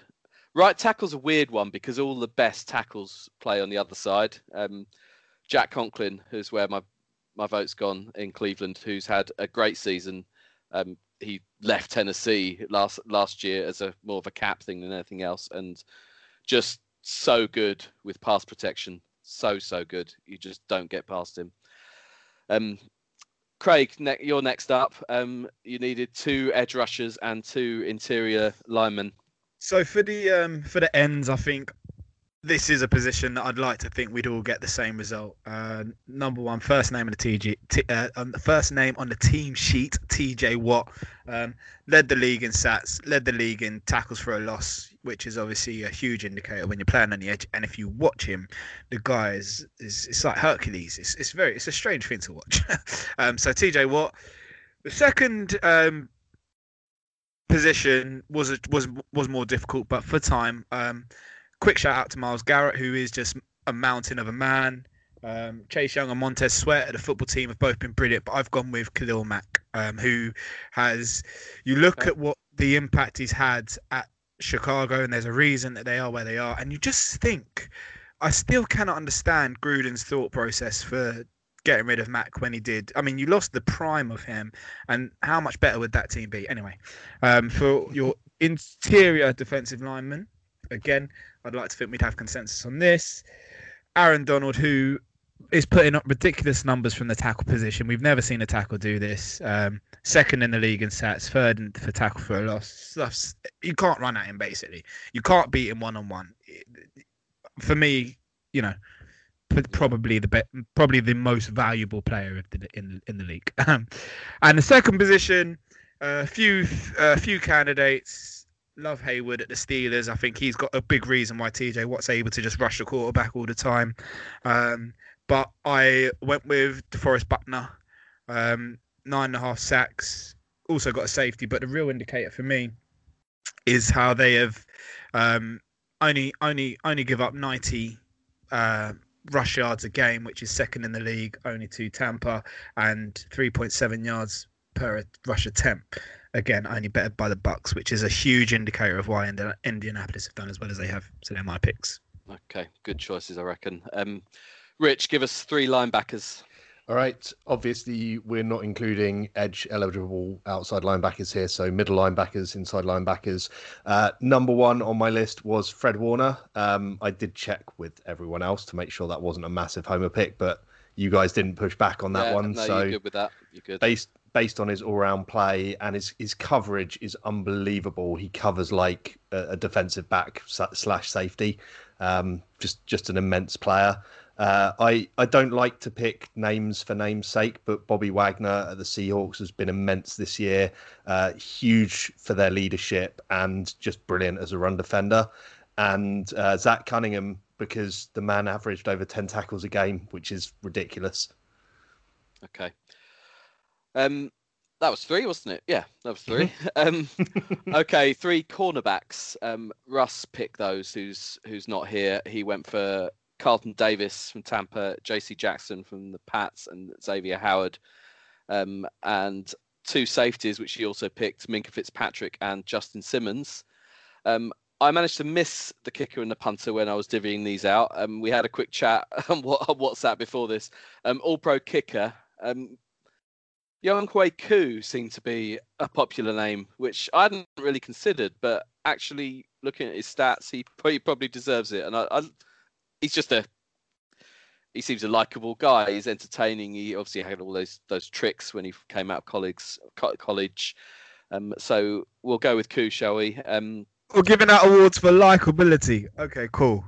Right tackle's a weird one because all the best tackles play on the other side. Um, Jack Conklin, who's where my my vote's gone in Cleveland, who's had a great season. Um, he left Tennessee last last year as a more of a cap thing than anything else, and just so good with pass protection. So so good. You just don't get past him. Um, Craig, ne- you're next up. Um, you needed two edge rushers and two interior linemen. So for the um for the ends, I think this is a position that I'd like to think we'd all get the same result. Uh, number one, first name on the TG, t- uh, on the first name on the team sheet, TJ Watt, um, led the league in sats, led the league in tackles for a loss, which is obviously a huge indicator when you're playing on the edge. And if you watch him, the guy is, is it's like Hercules. It's it's very it's a strange thing to watch. *laughs* um, so TJ Watt, the second um position was was was more difficult, but for time, um, quick shout out to Myles Garrett, who is just a mountain of a man. Um, Chase Young and Montez Sweat at the football team have both been brilliant, but I've gone with Khalil Mack, um, who has. You look at what the impact he's had at Chicago, and there's a reason that they are where they are, and you just think. I still cannot understand Gruden's thought process for getting rid of Mack when he did. I mean, you lost the prime of him, and how much better would that team be? Anyway, um, for your interior defensive lineman, again, I'd like to think we'd have consensus on this. Aaron Donald, who is putting up ridiculous numbers from the tackle position. We've never seen a tackle do this. Um, second in the league in sats, third in, for tackle for a loss. Stuff's, you can't run at him basically. You can't beat him one on one. For me, you know, probably the be- probably the most valuable player of the, in in the league. *laughs* Um, and the second position, a few a few candidates. Love Heyward at the Steelers. I think he's got a big reason why TJ Watt's able to just rush the quarterback all the time. Um, but I went with DeForest Buckner, um, nine and a half sacks. Also got a safety, but the real indicator for me is how they have um, only only only give up ninety uh, rush yards a game, which is second in the league, only to Tampa, and three point seven yards per rush attempt. Again, only bettered by the Bucks, which is a huge indicator of why Indianapolis have done as well as they have. So they're my picks. Okay, good choices, I reckon. Um, Rich, give us three linebackers. All right. Obviously, we're not including edge eligible outside linebackers here, so middle linebackers, inside linebackers. Uh, number one on my list was Fred Warner. Um, I did check with everyone else to make sure that wasn't a massive homer pick, but you guys didn't push back on that Yeah, one. No, so you're good with that. You're good. based based on his all round play and his his coverage is unbelievable. He covers like a, a defensive back slash safety. Um, just just an immense player. Uh, I I don't like to pick names for name's sake, but Bobby Wagner at the Seahawks has been immense this year. Uh, huge for their leadership and just brilliant as a run defender. And uh, Zach Cunningham because the man averaged over ten tackles a game, which is ridiculous. Okay. Um, that was three, wasn't it? Yeah, that was 3 *laughs* um, *laughs* okay, three cornerbacks. Um, Russ picked those. Who's who's not here? He went for Carlton Davis from Tampa, JC Jackson from the Pats, and Xavier Howard. Um, and two safeties, which he also picked, Minkah Fitzpatrick and Justin Simmons. Um, I managed to miss the kicker and the punter when I was divvying these out. Um, we had a quick chat *laughs* on WhatsApp before this. Um, All Pro kicker. Um, Younghoe Koo seemed to be a popular name, which I hadn't really considered, but actually looking at his stats, he probably, *laughs* probably deserves it. And I, I, he's just a he seems a likable guy. He's entertaining. He obviously had all those those tricks when he came out of college. College, um, so we'll go with Koo, shall we? Um, We're giving out awards for likability. Okay, cool.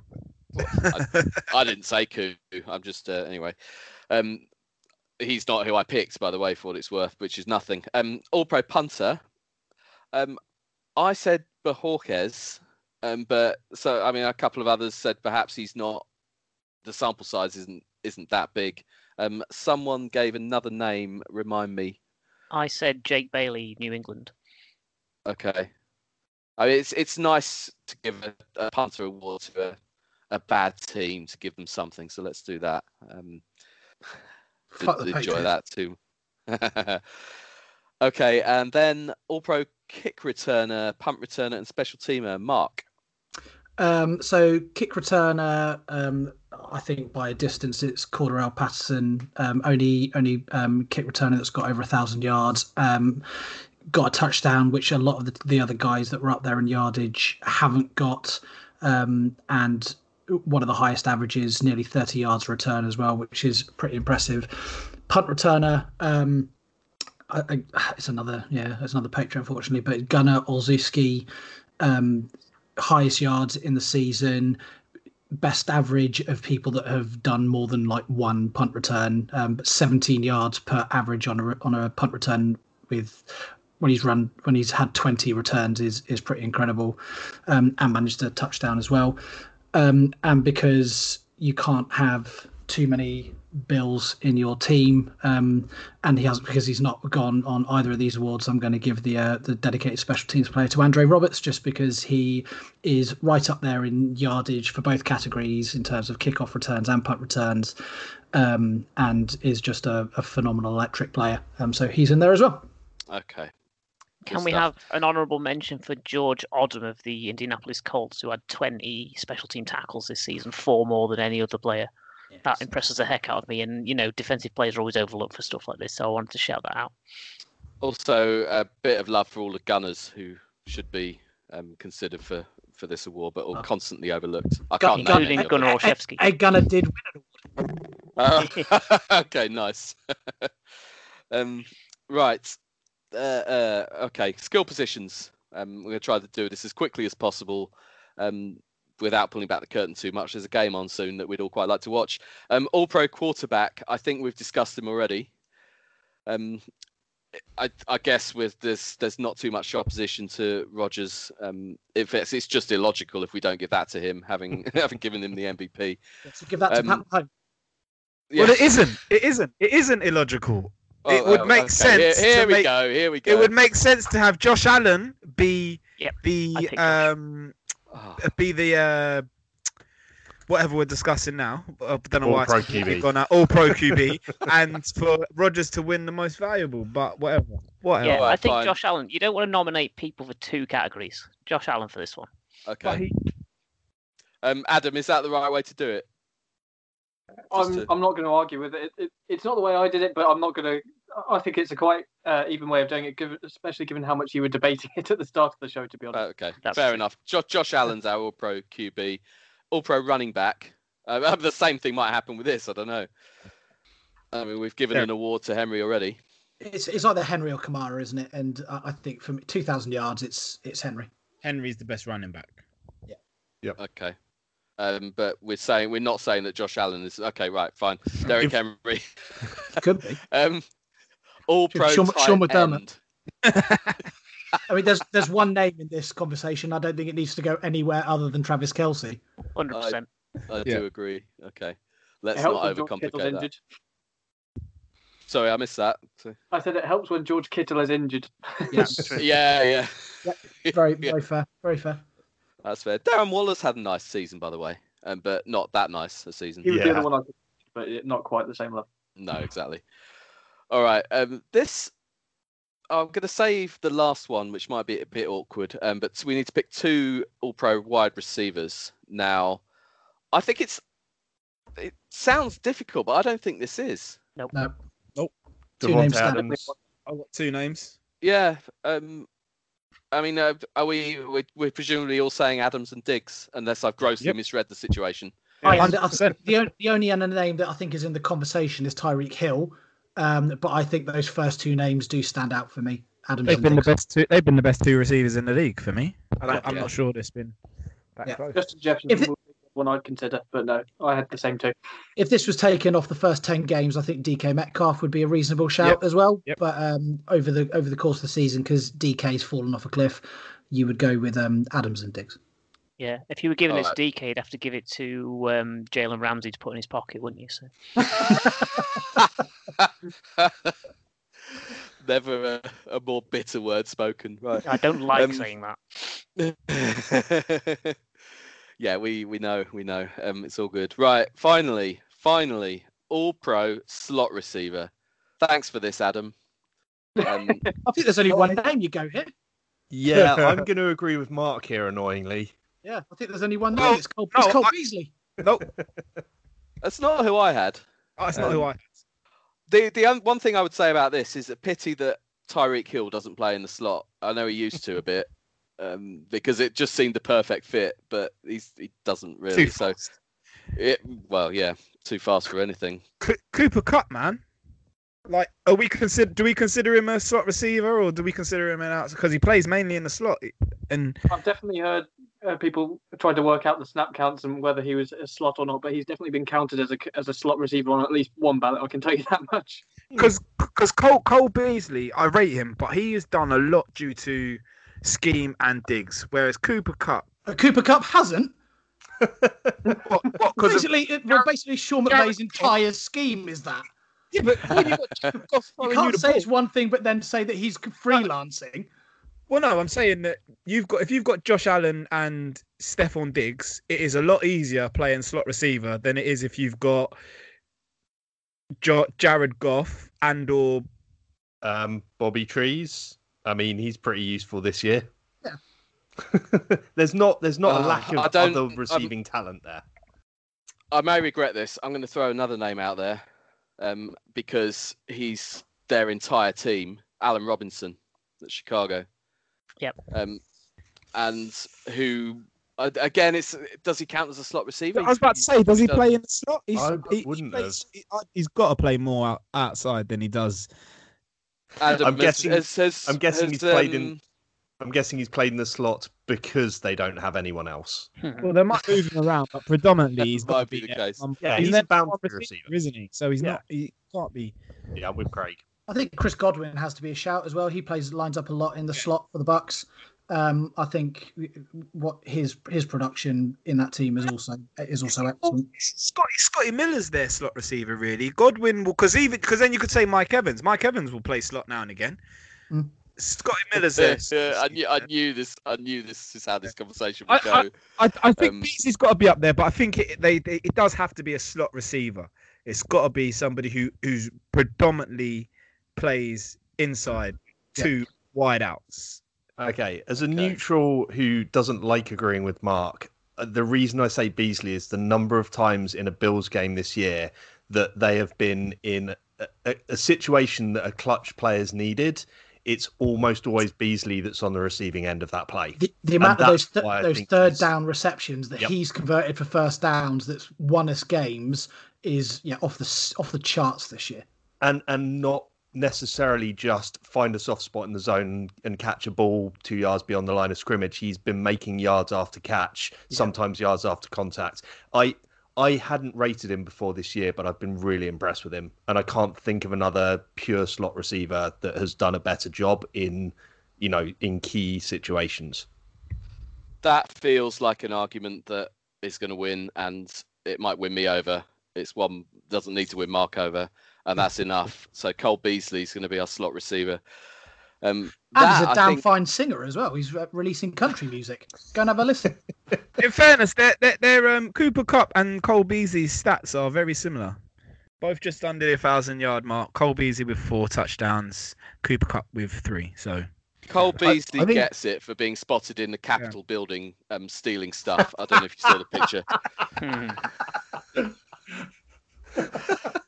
I, I, didn't say Koo. I'm just uh, anyway. Um, he's not who I picked, by the way, for what it's worth, which is nothing. Um, All Pro punter. Um, I said Bojorquez, um, but so I mean, a couple of others said perhaps he's not the sample size isn't isn't that big. Um, someone gave another name. Remind me. I said Jake Bailey, New England. Okay. I mean, it's it's nice to give a, a punter award to a, a bad team to give them something. So let's do that. Um, *laughs* enjoy that too. *laughs* okay, and then All Pro kick returner, punt returner, and special teamer. Mark. Um, so kick returner, um, I think by a distance it's Cordarrelle Patterson. Um, only only um, kick returner that's got over a thousand yards. Um, got a touchdown, which a lot of the, the other guys that were up there in yardage haven't got, um, and one of the highest averages, nearly 30 yards return as well, which is pretty impressive. Punt returner, um, I, I, it's another yeah, it's another picture unfortunately, but Gunnar Olszewski, um, highest yards in the season, best average of people that have done more than like one punt return, um, 17 yards per average on a on a punt return with when he's run when he's had 20 returns is is pretty incredible, um, and managed a touchdown as well, um, and because you can't have too many Bills in your team, um, and he hasn't because he's not gone on either of these awards. I'm going to give the uh, the dedicated special teams player to Andre Roberts just because he is right up there in yardage for both categories in terms of kickoff returns and punt returns, um, and is just a, a, phenomenal electric player. Um, so he's in there as well. Okay. Can we have an honourable mention for George Odum of the Indianapolis Colts, who had 20 special team tackles this season, four more than any other player? Yes. That impresses the heck out of me. And, you know, defensive players are always overlooked for stuff like this. So I wanted to shout that out. Also, a bit of love for all the gunners who should be um, considered for, for this award, but are oh. constantly overlooked. I can't including Gunnar Olszewski. A, a, Gunner did win an award. Uh, *laughs* okay, nice. *laughs* um, right. Uh, uh, okay, skill positions. Um, we're going to try to do this as quickly as possible. Um, without pulling back the curtain too much, there's a game on soon that we'd all quite like to watch. Um, all pro quarterback, I think we've discussed him already. Um, I, I, guess with this, there's not too much opposition to Rodgers. Um, if it's, it's just illogical if we don't give that to him, having *laughs* having given him the MVP. So give that to um, Pat yeah. Well, it isn't. It isn't. It isn't illogical. Oh, it would oh, make okay. sense. Here, here we make, go. Here we go. It would make sense to have Josh Allen be yep, the um oh. be the uh, whatever we're discussing now. I don't know all why pro QB. gone out. All pro QB, *laughs* and for Rodgers to win the most valuable. But whatever, whatever. Yeah, I think fine. Josh Allen. You don't want to nominate people for two categories. Josh Allen for this one. Okay. He... Um, Adam, is that the right way to do it? I'm to... I'm not going to argue with it. It, it. It's not the way I did it, but I'm not going to. I think it's a quite uh, even way of doing it, especially given how much you were debating *laughs* it at the start of the show. To be honest. Uh, okay, That's fair true. enough. Josh, Josh Allen's our All-Pro QB, All-Pro running back. Uh, *laughs* the same thing might happen with this. I don't know. I mean, we've given yeah. an award to Henry already. It's it's either Henry or Kamara, isn't it? And I think for 2,000 yards, it's it's Henry. Henry's the best running back. Yeah. Yep. Okay. Um, but we're saying we're not saying that Josh Allen is okay. Right, fine. *laughs* Derrick Henry could be. um, all pro Sean, Sean McDermott. I mean, there's there's one name in this conversation. I don't think it needs to go anywhere other than Travis Kelce. Hundred percent. I, yeah. do agree. Okay, let's not overcomplicate that. Sorry, I missed that. So... I said it helps when George Kittle is injured. *laughs* Yes. yeah, yeah, *laughs* yeah. Very, very yeah. fair. Very fair. That's fair. Darren Waller had a nice season, by the way. um, but not that nice a season. He was the other one I could, but not quite the same level. No, exactly. All right. Um, this I'm going to save the last one, which might be a bit awkward. Um, but we need to pick two All-Pro wide receivers now. I think it's it sounds difficult, but I don't think this is. Nope. Nope. nope. Two Davante names. Adams. I've got two names. Yeah. Um, I mean, uh, are we we're, we're presumably all saying Adams and Diggs, unless I've grossly Yep. misread the situation. I, Yeah. and I the, the only other name that I think is in the conversation is Tyreek Hill. Um, but I think those first two names do stand out for me. Adams They've and been the Diggs. best two. They've been the best two receivers in the league for me. I, I'm Yeah. not sure there's been that Yeah. close. Justin Jefferson If it- would be one I'd consider, but no, I had the same two. If this was taken off the first ten games, I think DK Metcalf would be a reasonable shout Yep. as well. Yep. But um, over the over the course of the season, because DK's fallen off a cliff, you would go with um, Adams and Diggs. Yeah, if you were giving it Alright. to DK, you'd have to give it to um, Jalen Ramsey to put in his pocket, wouldn't you? So *laughs* *laughs* *laughs* Never a, a more bitter word spoken. Right. I don't like Um, saying that. *laughs* yeah, we we know, we know. Um, it's all good. Right, finally, finally, all pro slot receiver. Thanks for this, Adam. Um, *laughs* I think there's only one name you go here. Yeah, I'm going to agree with Mark here. Annoyingly, Yeah, I think there's only one name. No, it's Cole, no, it's Cole I- Beasley. Nope, that's not who I had. oh, that's not who I. The the un- one thing I would say about this is a pity that Tyreek Hill doesn't play in the slot. I know he used to a bit, *laughs* um, because it just seemed the perfect fit, but he's he doesn't really. Too So fast. it well, yeah, too fast for anything. Co- Cooper Kupp, man. Like, are we consider? Do we consider him a slot receiver, or do we consider him an out? Because he plays mainly in the slot, and I've definitely heard uh, people tried to work out the snap counts and whether he was a slot or not, but he's definitely been counted as a as a slot receiver on at least one ballot. I can tell you that *laughs* much. because because Cole Cole Beasley, I rate him, but he has done a lot due to scheme and Diggs, whereas Cooper Kupp, Uh, Cooper Kupp hasn't. *laughs* what, what, because Basically, it, well, basically, Sean McVay's entire scheme is that. yeah, but when *laughs* you got Goff You can't say ball- it's one thing, but then say that he's freelancing. Well, no, I'm saying that you've got if you've got Josh Allen and Stefon Diggs, it is a lot easier playing slot receiver than it is if you've got jo- Jared Goff and or um, Bobby Trees. I mean, he's pretty useful this year. Yeah. *laughs* there's not there's not Uh, a lack of don't- other I'm- receiving talent there. I may regret this. I'm going to throw another name out there um, because he's their entire team, Allen Robinson at Chicago. Yep. Um, and who, uh, again, it's does he count as a slot receiver? I was about to say, does he does. play in the slot? He's, I he, he wouldn't plays, he, has got to play more outside than he does. Adam, I'm has- guessing- has- has- I'm guessing has, he's played in- um, I'm guessing he's played in the slot because they don't have anyone else. Well, they might move him around, but predominantly he's Might got to be be, the case. Um, Yeah, he's, he's never a boundary one receiver, receiver. isn't he? So he's Yeah. not. He can't be. Yeah, with Craig. I think Chris Godwin has to be a shout as well. He plays lines up a lot in the slot for the Bucks. Um, I think what his his production in that team is also is also excellent. Scotty Scotty Miller's their slot receiver, really. Godwin will because even because then you could say Mike Evans. Mike Evans will play slot now and again. Mm. Scotty Miller's there. yeah, I knew, I knew this. I knew this is how this conversation would I- go. I, I think Um, Beasley's got to be up there, but I think it they, they it does have to be a slot receiver. It's got to be somebody who who's predominantly plays inside two wide outs. Okay, as a Okay. neutral who doesn't like agreeing with Mark, uh, the reason I say Beasley is the number of times in a Bills game this year that they have been in a, a, a situation that a clutch player's needed. It's almost always Beasley that's on the receiving end of that play. The, the amount of those th- those third he's- down receptions that Yep. he's converted for first downs that's won us games is yeah off the off the charts this year. and and not necessarily just find a soft spot in the zone and catch a ball two yards beyond the line of scrimmage. He's been making yards after catch, Yeah. sometimes yards after contact. I I hadn't rated him before this year, but I've been really impressed with him, and I can't think of another pure slot receiver that has done a better job in you know in key situations. that feels like an argument that is going to win, and it might win me over. It's one doesn't need to win Mark over, and that's enough. So Cole Beasley's going to be our slot receiver. Um, And that, he's a I damn think- fine singer as well. He's uh, releasing country music. Go and have a listen. *laughs* In fairness, their their, their um, Cooper Kupp and Cole Beasley's stats are very similar. Both just under the thousand yard mark. Cole Beasley with four touchdowns, Cooper Kupp with three. So Cole Beasley I think- gets it for being spotted in the Capitol building um, stealing stuff. I don't know if you saw the picture. *laughs* *laughs*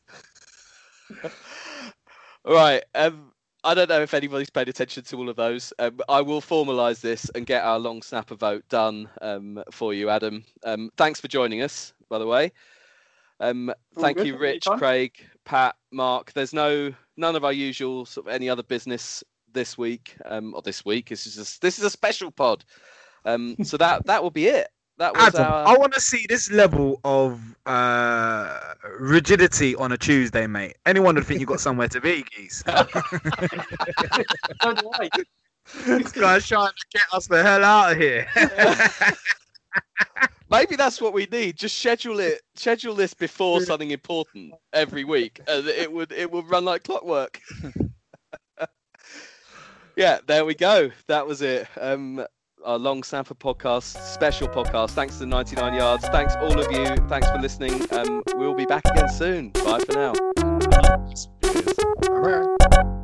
Right. Um, I don't know if anybody's paid attention to all of those. Um, I will formalise this and get our long snapper vote done um, for you, Adam. Um, thanks for joining us, by the way. Um, thank good, you, Rich. Craig, Pat, Mark. There's no none of our usual sort of any other business this week um, or this week. This is a, this is a special pod. Um, so that that will be it. That was Adam, our. I want to see this level of uh, rigidity on a Tuesday, mate. Anyone would think you've got somewhere to be, geese. So do I. this guy's trying to get us the hell out of here. *laughs* Maybe that's what we need. Just schedule it. Schedule this before something important every week, and it would it would run like clockwork. *laughs* yeah, there we go. That was it. Um, our long snapper podcast, special podcast. Thanks to 99 yards. Thanks all of you. Thanks for listening. Um, we'll be back again soon. Bye for now.